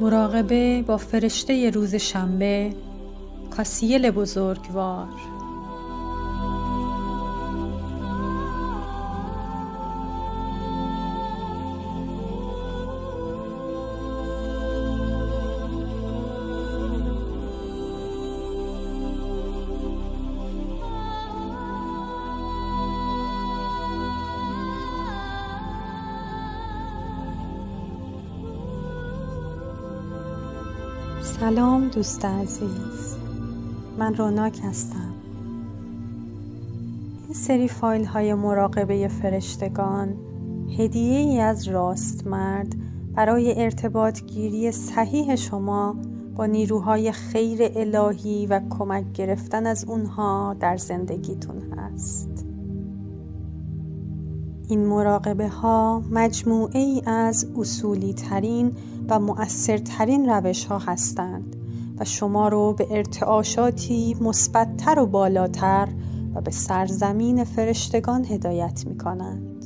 مراقبه با فرشته روز شنبه کاسیل بزرگوار. دوست عزیز من روناک هستم. این سری فایل های مراقبه فرشتگان هدیه ای از راست مرد برای ارتباط گیری صحیح شما با نیروهای خیر الهی و کمک گرفتن از اونها در زندگیتون هست. این مراقبه ها مجموعه ای از اصولی ترین و مؤثرترین روش ها هستند. و شما رو به ارتعاشاتی مثبتتر و بالاتر و به سرزمین فرشتگان هدایت می کنند.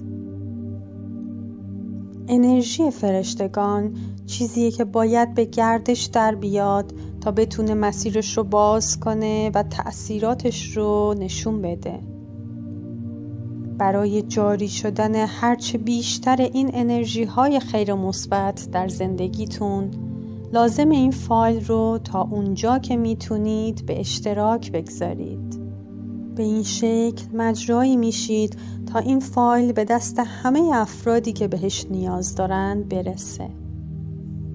انرژی فرشتگان چیزیه که باید به گردش در بیاد تا بتونه مسیرش رو باز کنه و تأثیراتش رو نشون بده. برای جاری شدن هرچه بیشتر این انرژی های خیر مثبت در زندگیتون لازم این فایل رو تا اونجا که می‌تونید به اشتراک بگذارید. به این شکل مجرایی میشید تا این فایل به دست همه افرادی که بهش نیاز دارند برسه.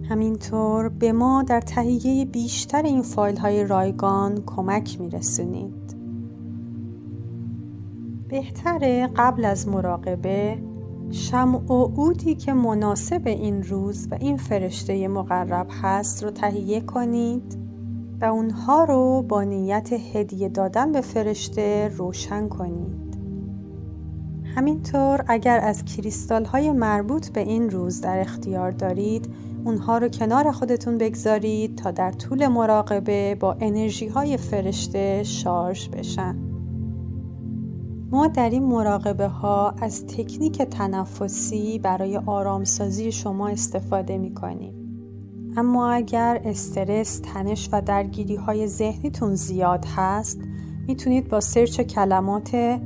همینطور به ما در تهیه بیشتر این فایل های رایگان کمک میرسونید. بهتره قبل از مراقبه شمع و عودی که مناسب این روز و این فرشته مقرب هست رو تهیه کنید و اونها رو با نیت هدیه دادن به فرشته روشن کنید. همینطور اگر از کریستال های مربوط به این روز در اختیار دارید اونها رو کنار خودتون بگذارید تا در طول مراقبه با انرژی های فرشته شارژ بشن. ما در این مراقبه ها از تکنیک تنفسی برای آرامسازی شما استفاده می کنیم. اما اگر استرس، تنش و درگیری های ذهنیتون زیاد هست می‌تونید با سرچ کلمات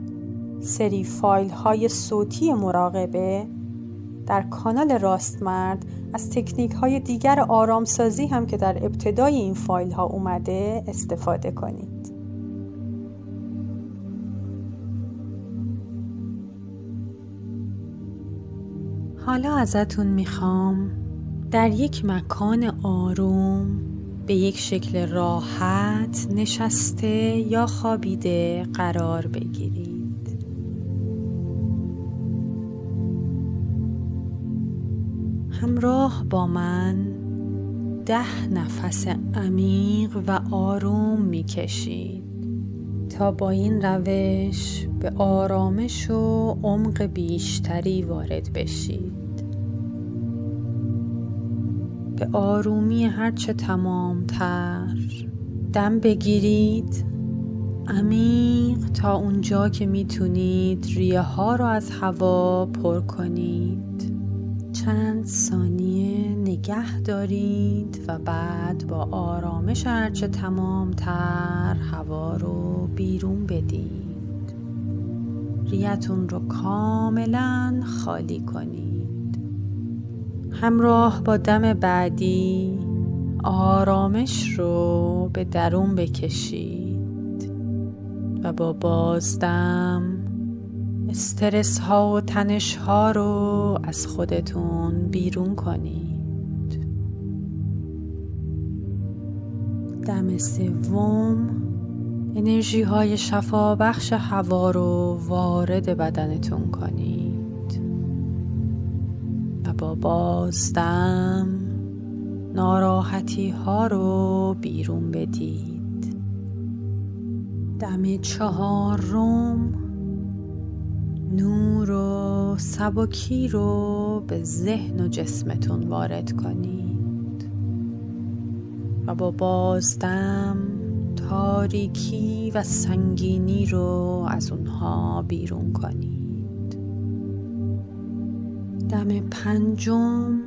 سری فایل های صوتی مراقبه در کانال راست مرد از تکنیک های دیگر آرامسازی هم که در ابتدای این فایل ها اومده استفاده کنید. حالا ازتون می‌خوام در یک مکان آروم به یک شکل راحت نشسته یا خوابیده قرار بگیرید. همراه با من ده نفس عمیق و آروم می‌کشید تا با این روش به آرامش و عمق بیشتری وارد بشید. به آرومی هرچه تمامتر. دم بگیرید. عمیق تا اونجا که می‌تونید ریه ها رو از هوا پر کنید. چند ثانیه نگه دارید و بعد با آرامش هرچه تمامتر هوا رو بیرون بدید. ریتون رو کاملا خالی کنید. همراه با دم بعدی آرامش رو به درون بکشید و با بازدم استرس ها و تنش ها رو از خودتون بیرون کنید. دم سوم انرژی های شفا بخش هوا رو وارد بدنتون کنید. با بازدم ناراحتی ها رو بیرون بدید. دم چهارم نور و سبکی رو به ذهن و جسمتون وارد کنید. و با بازدم تاریکی و سنگینی رو از اونها بیرون کنید. دم پنجم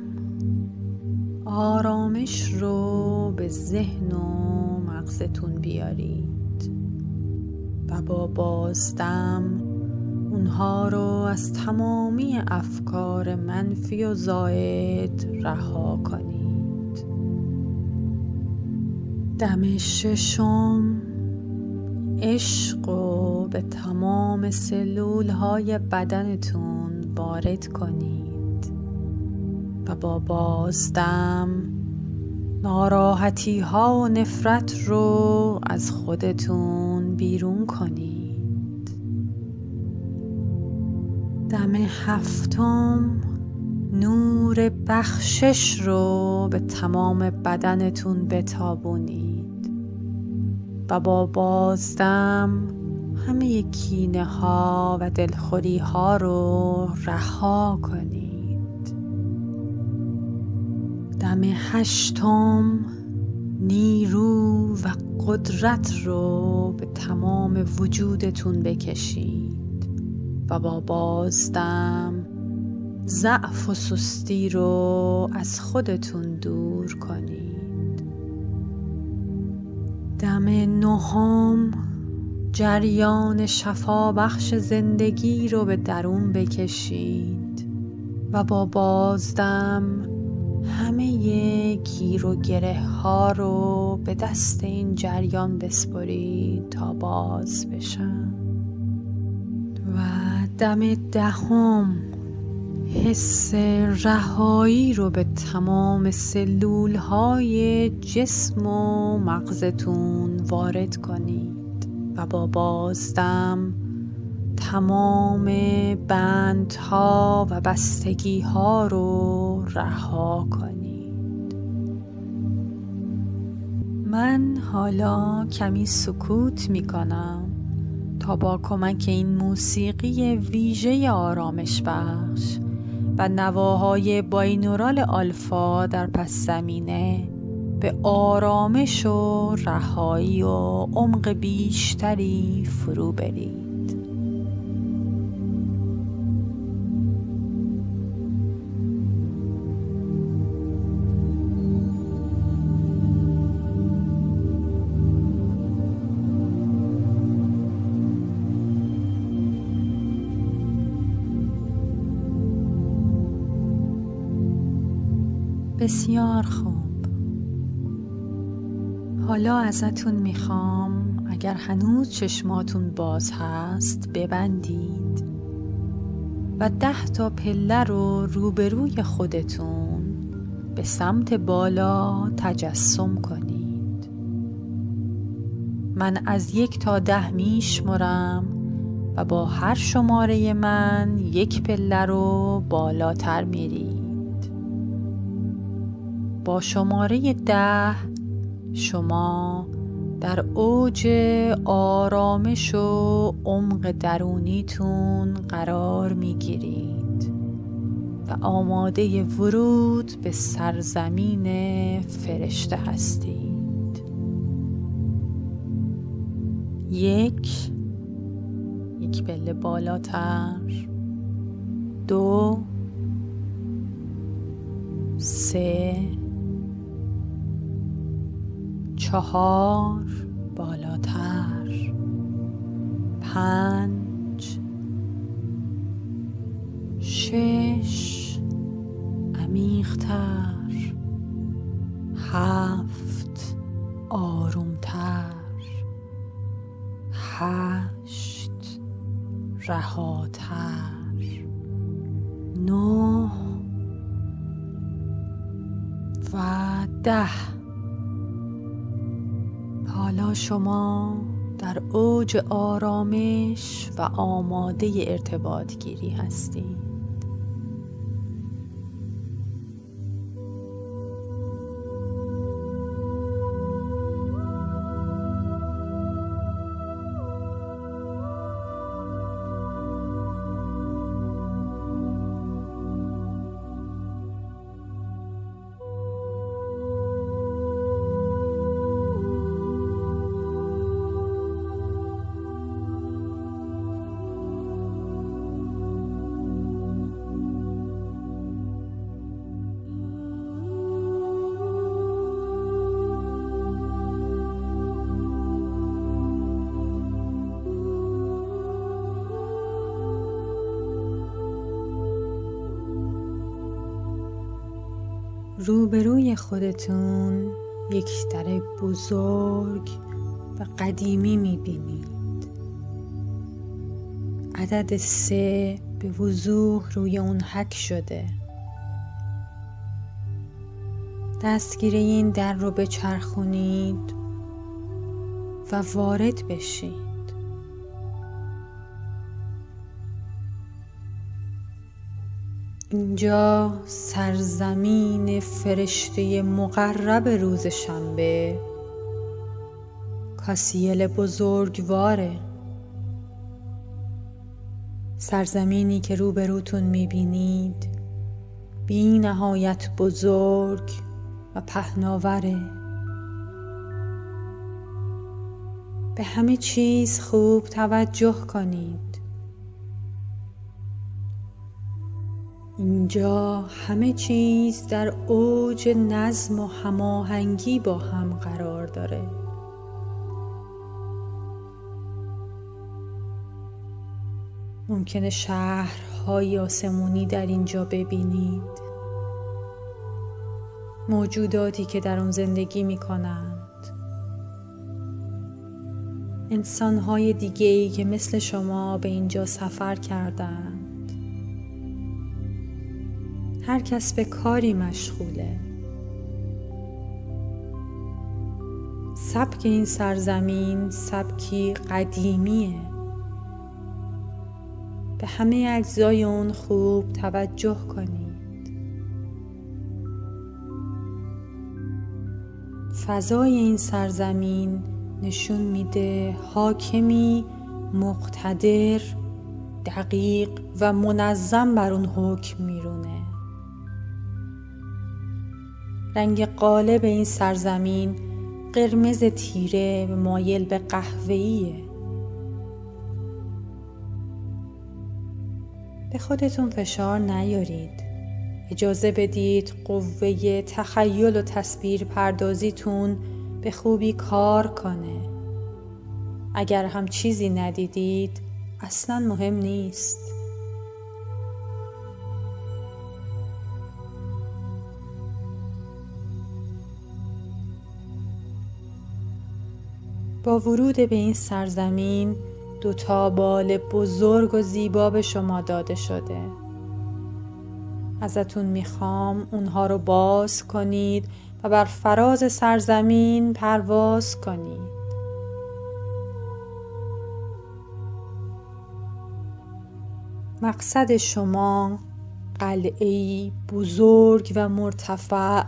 آرامش رو به ذهن و مغزتون بیارید و با بازدم اونها رو از تمامی افکار منفی و زاید رها کنید. دم ششم عشق و به تمام سلول های بدنتون وارد کنید. و با بازدم ناراحتی ها و نفرت رو از خودتون بیرون کنید. دم هفتم نور بخشش رو به تمام بدنتون بتابونید. و با بازدم همه کینه ها و دلخوری ها رو رها کنید. دم هشتم نیرو و قدرت رو به تمام وجودتون بکشید و با بازدم ضعف و سستی رو از خودتون دور کنید. دم نهم جریان شفا بخش زندگی رو به درون بکشید و با بازدم همه گیر و گره ها رو به دست این جریان بسپرید تا باز بشن. و دم دهم حس رهایی رو به تمام سلول های جسم و مغزتون وارد کنید و با بازدم تمام بندها و بستگی ها رو رها کنید. من حالا کمی سکوت می کنم تا با کمک این موسیقی ویژه آرامش بخش و نواهای باینورال آلفا در پس زمینه به آرامش و رهایی و عمق بیشتری فرو برید. بسیار خوب. حالا ازتون می‌خوام اگر هنوز چشماتون باز هست ببندید و ده تا پله رو روبروی خودتون به سمت بالا تجسم کنید. من از یک تا ده میشمرم و با هر شماره من یک پله رو بالاتر میرید با شماره ده شما در اوج آرامش و عمق درونیتون قرار می‌گیرید و آماده ورود به سرزمین فرشته هستید. یک یک پله بالاتر. دو سه چهار بالاتر. پنج شش عمیقتر. هفت آرومتر. هشت رهاتر. نه و ده. حالا شما در اوج آرامش و آماده ارتباط گیری هستید روبروی خودتون یک در بزرگ و قدیمی می‌بینید. عدد سه به وضوح روی اون حک شده. دستگیره این در رو بچرخونید و وارد بشید. اینجا سرزمین فرشته مقرب روز شنبه. کاسیل بزرگواره. سرزمینی که روبروتون می‌بینید. بی نهایت بزرگ و پهناوره. به همه چیز خوب توجه کنید. اینجا همه چیز در اوج نظم و هماهنگی با هم قرار داره. ممکنه شهرهای آسمونی در اینجا ببینید. موجوداتی که در آن زندگی می کنند انسانهای دیگه که مثل شما به اینجا سفر کردند. هر کس به کاری مشغوله. سبک این سرزمین سبکی قدیمیه. به همه اجزای اون خوب توجه کنید. فضای این سرزمین نشون میده حاکمی مقتدر دقیق و منظم بر اون حکم میرونه رنگ قالب این سرزمین قرمز تیره و مایل به قهوه‌ایه. به خودتون فشار نیارید. اجازه بدید قوه تخیل و تصویر پردازیتون به خوبی کار کنه. اگر هم چیزی ندیدید اصلا مهم نیست. با ورود به این سرزمین دوتا بال بزرگ و زیبا به شما داده شده. ازتون می‌خوام اونها رو باز کنید و بر فراز سرزمین پرواز کنید. مقصد شما قلعه بزرگ و مرتفع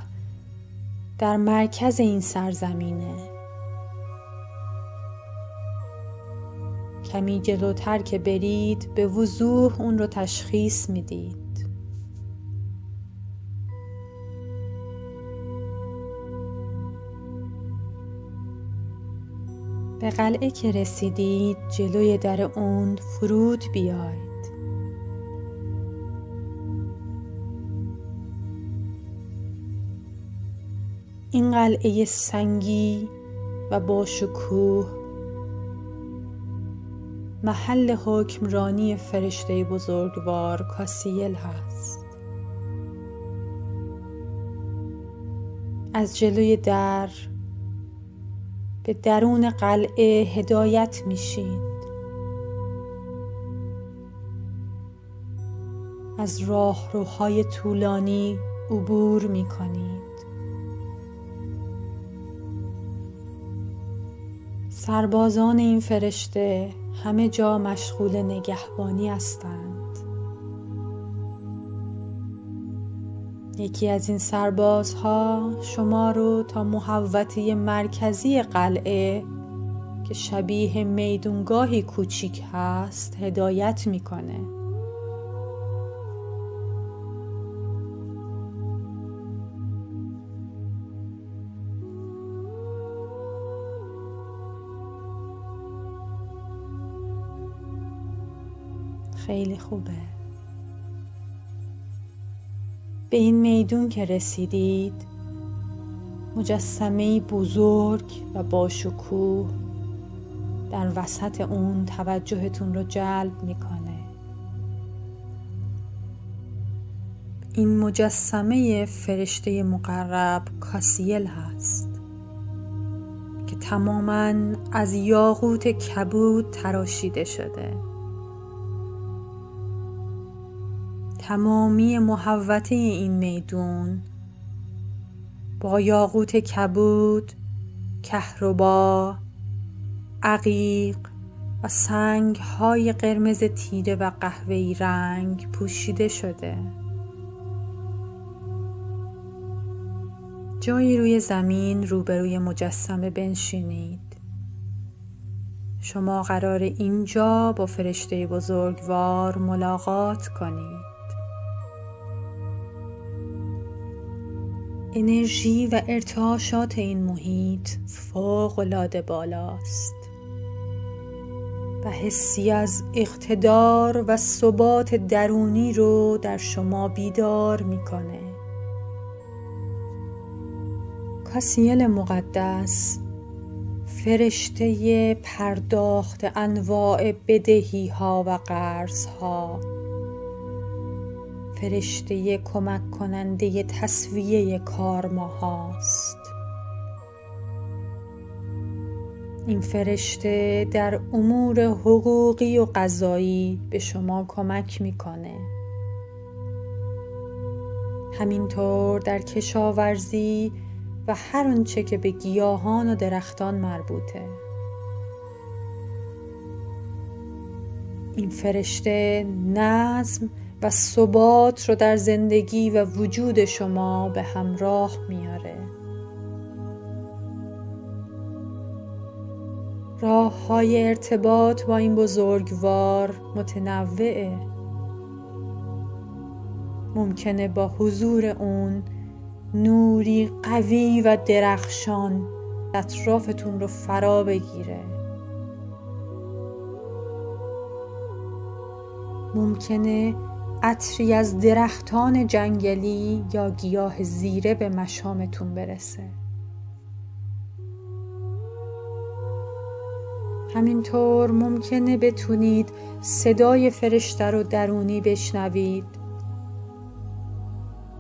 در مرکز این سرزمینه. کمی جلوتر که برید به وضوح اون رو تشخیص می‌دید. به قلعه که رسیدید جلوی در اون فرود بیاید. این قلعه سنگی و با شکوه محل حکمرانی فرشته بزرگوار کاسیل هست. از جلوی در به درون قلعه هدایت میشید از راهروهای طولانی عبور می کنید سربازان این فرشته همه جا مشغول نگهبانی هستند. یکی از این سربازها شما رو تا محوطه مرکزی قلعه که شبیه میدونگاهی کوچیک هست هدایت می‌کنه. خیلی خوبه. به این میدون که رسیدید مجسمه بزرگ و با شکوه در وسط اون توجهتون رو جلب می‌کنه. این مجسمه فرشته مقرب کاسیل هست که تماما از یاقوت کبود تراشیده شده. تمامی محوطه این میدون با یاقوت کبود کهربا عقیق و سنگ های قرمز تیره و قهوه‌ای رنگ پوشیده شده. جایی روی زمین روبروی مجسمه بنشینید. شما قرار اینجا با فرشته بزرگوار ملاقات کنید. انرژی و ارتعاشات این محیط فوق العاده بالاست. و حسی از اقتدار و ثبات درونی رو در شما بیدار می‌کنه. کاسیل مقدس فرشته پرداخت انواع بدهی ها و قرض ها فرشته کمک کننده تصویه کارما هاست. این فرشته در امور حقوقی و قضایی به شما کمک می‌کنه. همینطور در کشاورزی و هر آنچه که به گیاهان و درختان مربوطه. این فرشته نظم و ثبات رو در زندگی و وجود شما به همراه میاره. راه های ارتباط با این بزرگوار متنوعه. ممکنه با حضور اون نوری قوی و درخشان اطرافتون رو فرا بگیره. ممکنه عطری از درختان جنگلی یا گیاه زیره به مشامتون برسه. همینطور ممکنه بتونید صدای فرشته رو درونی بشنوید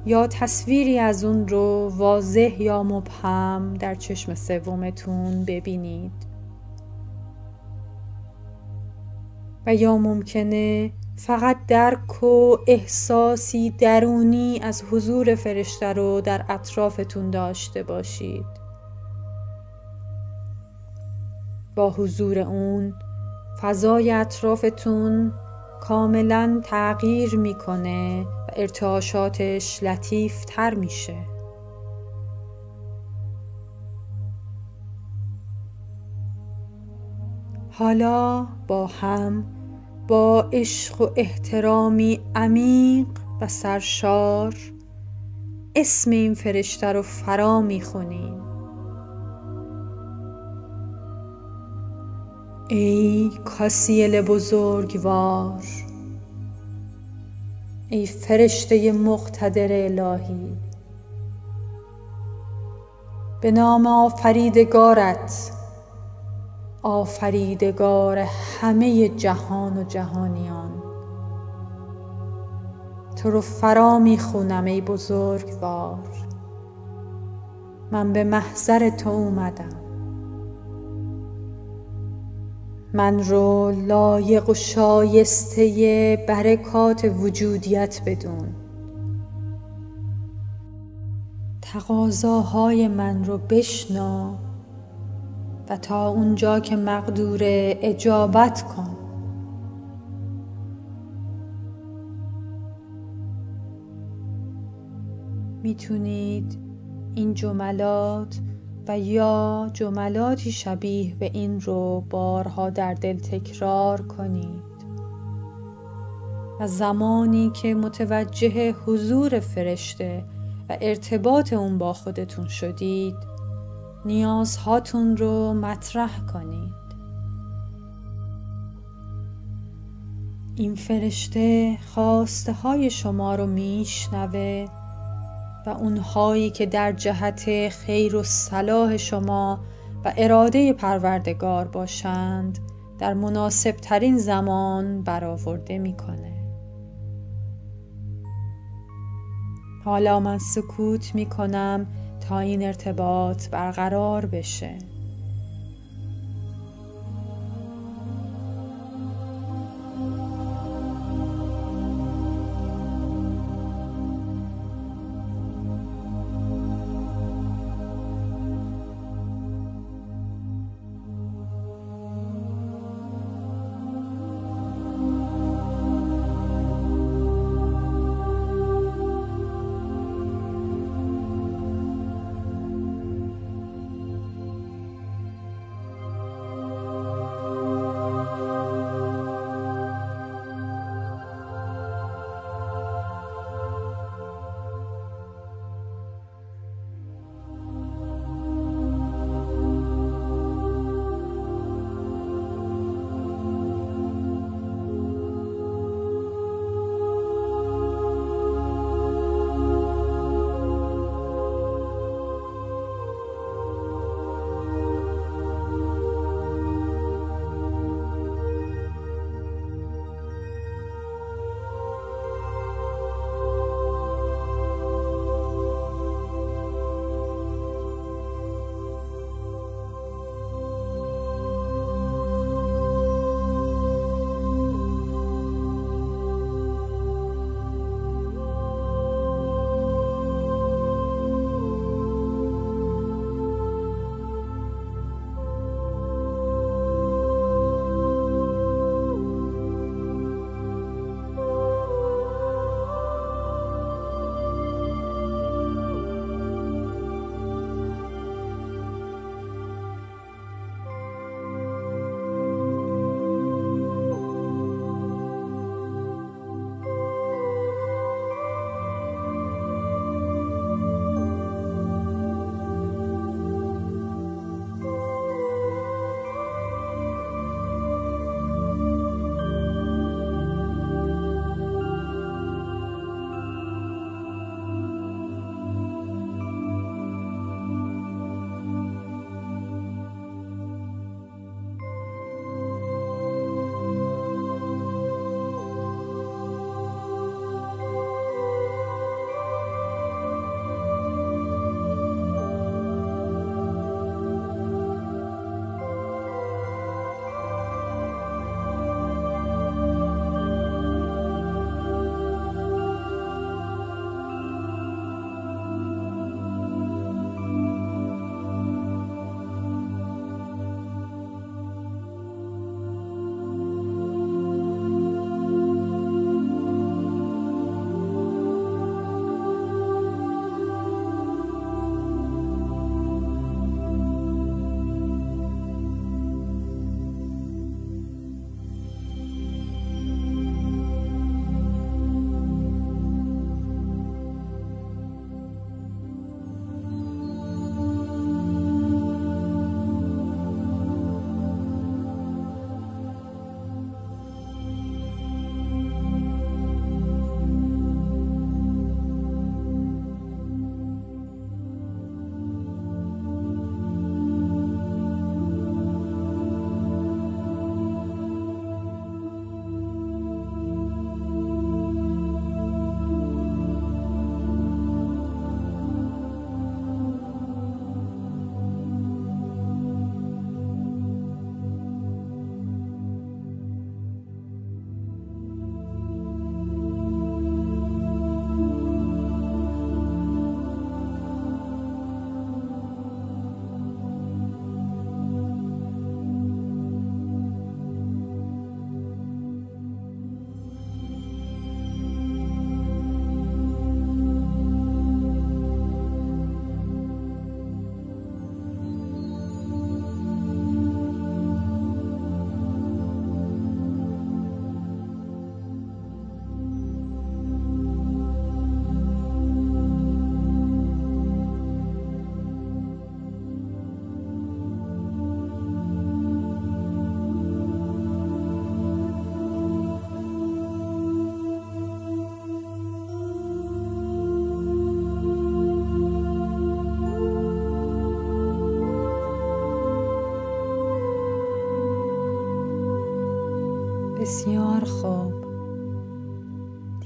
یا تصویری از اون رو واضح یا مبهم در چشم سومتون ببینید. و یا ممکنه فقط درک و احساسی درونی از حضور فرشته رو در اطرافتون داشته باشید. با حضور اون فضای اطرافتون کاملا تغییر می‌کنه و ارتعاشاتش لطیف تر میشه. حالا با هم با عشق و احترامی عمیق و سرشار اسم این فرشته رو فرا می‌خونیم. ای کاسیل بزرگوار ای فرشته مقتدر الهی به نام آفریدگارت آفریدگار همه جهان و جهانیان. تو رو فرا می‌خونم ای بزرگوار. من به محضر تو اومدم. من رو لایق و شایسته برکات وجودیت بدون. تقاضاهای من رو بشنا و تا اونجا که مقدور اجابت کن. می‌تونید این جملات و یا جملاتی شبیه به این رو بارها در دل تکرار کنید. و زمانی که متوجه حضور فرشته و ارتباط اون با خودتون شدید نیازهاتون رو مطرح کنید. این فرشته خواسته های شما رو میشنوه و اونهایی که در جهت خیر و صلاح شما و اراده پروردگار باشند در مناسب ترین زمان برآورده می‌کنه. حالا من سکوت می کنم تا این ارتباط برقرار بشه.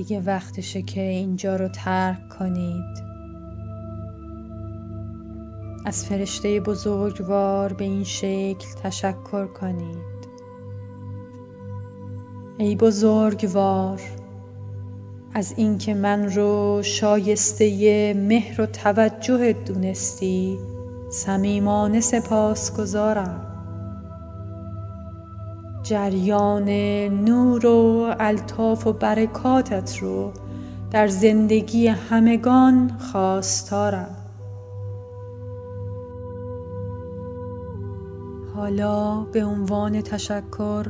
دیگه وقتشه که اینجا رو ترک کنید. از فرشته بزرگوار به این شکل تشکر کنید. ای بزرگوار از اینکه من رو شایسته مهر و توجه دونستی صمیمانه سپاس گذارم جریان نور و الطاف و برکاتت رو در زندگی همگان خواستارم. حالا به عنوان تشکر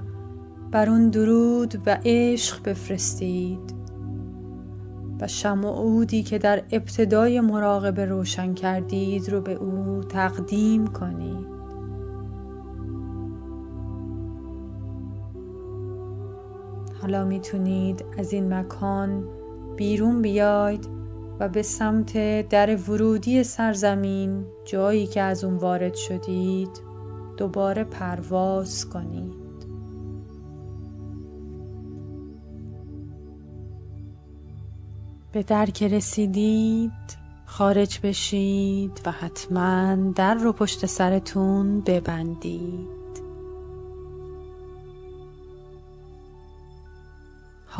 بر اون درود و عشق بفرستید و شم و عودی که در ابتدای مراقبه روشن کردید رو به او تقدیم کنید. حالا می‌تونید از این مکان بیرون بیاید و به سمت در ورودی سرزمین جایی که از اون وارد شدید دوباره پرواز کنید. به در که رسیدید خارج بشید و حتما در رو پشت سرتون ببندید.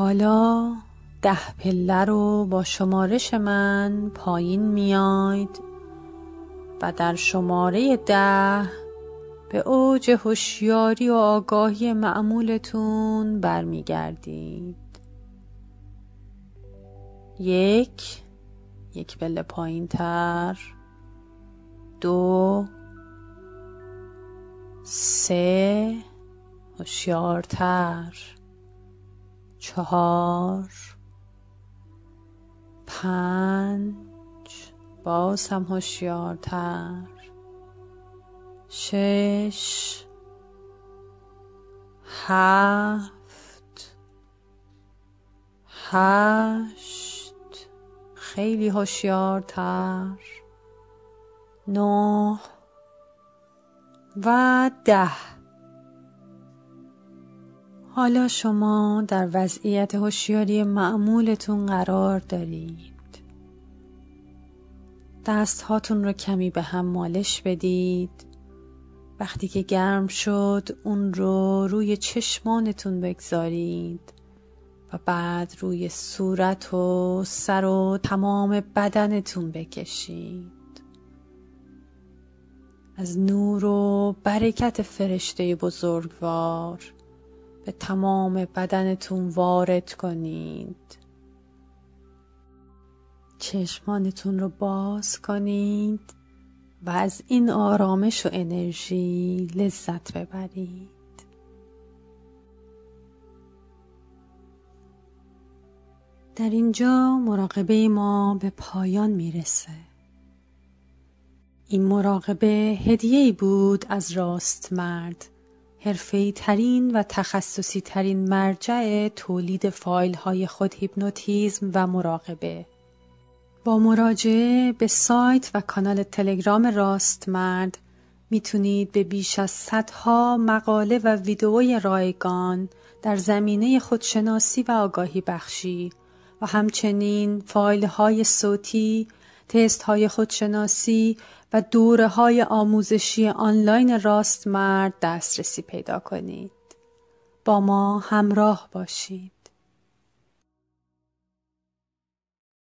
حالا ده پله رو با شمارش من پایین میاید و در شماره ده به اوج هوشیاری و آگاهی معمولتون برمیگردید. یک یک پله پایین تر دو سه هوشیارتر. چهار پنج باز هم هوشیارتر شش هفت هشت خیلی هوشیارتر نه و ده. حالا شما در وضعیت هوشیاری معمولتون قرار دارید. دست هاتون رو کمی به هم مالش بدید. وقتی که گرم شد اون رو روی چشمانتون بگذارید و بعد روی صورت و سر و تمام بدنتون بکشید. از نور و برکت فرشته بزرگوار به تمام بدنتون وارد کنید. چشمانتون رو باز کنید و از این آرامش و انرژی لذت ببرید. در اینجا مراقبه ما به پایان می‌رسه. این مراقبه هدیه بود از راست مرد. حرفی ترین و تخصصی ترین مرجع تولید فایل های خود هیپنوتیزم و مراقبه. با مراجعه به سایت و کانال تلگرام راست مرد می‌تونید به بیش از صدها مقاله و ویدئوی رایگان در زمینه خودشناسی و آگاهی بخشی و همچنین فایل های صوتی، تست های خودشناسی و دوره های آموزشی آنلاین راست مرد دسترسی پیدا کنید. با ما همراه باشید.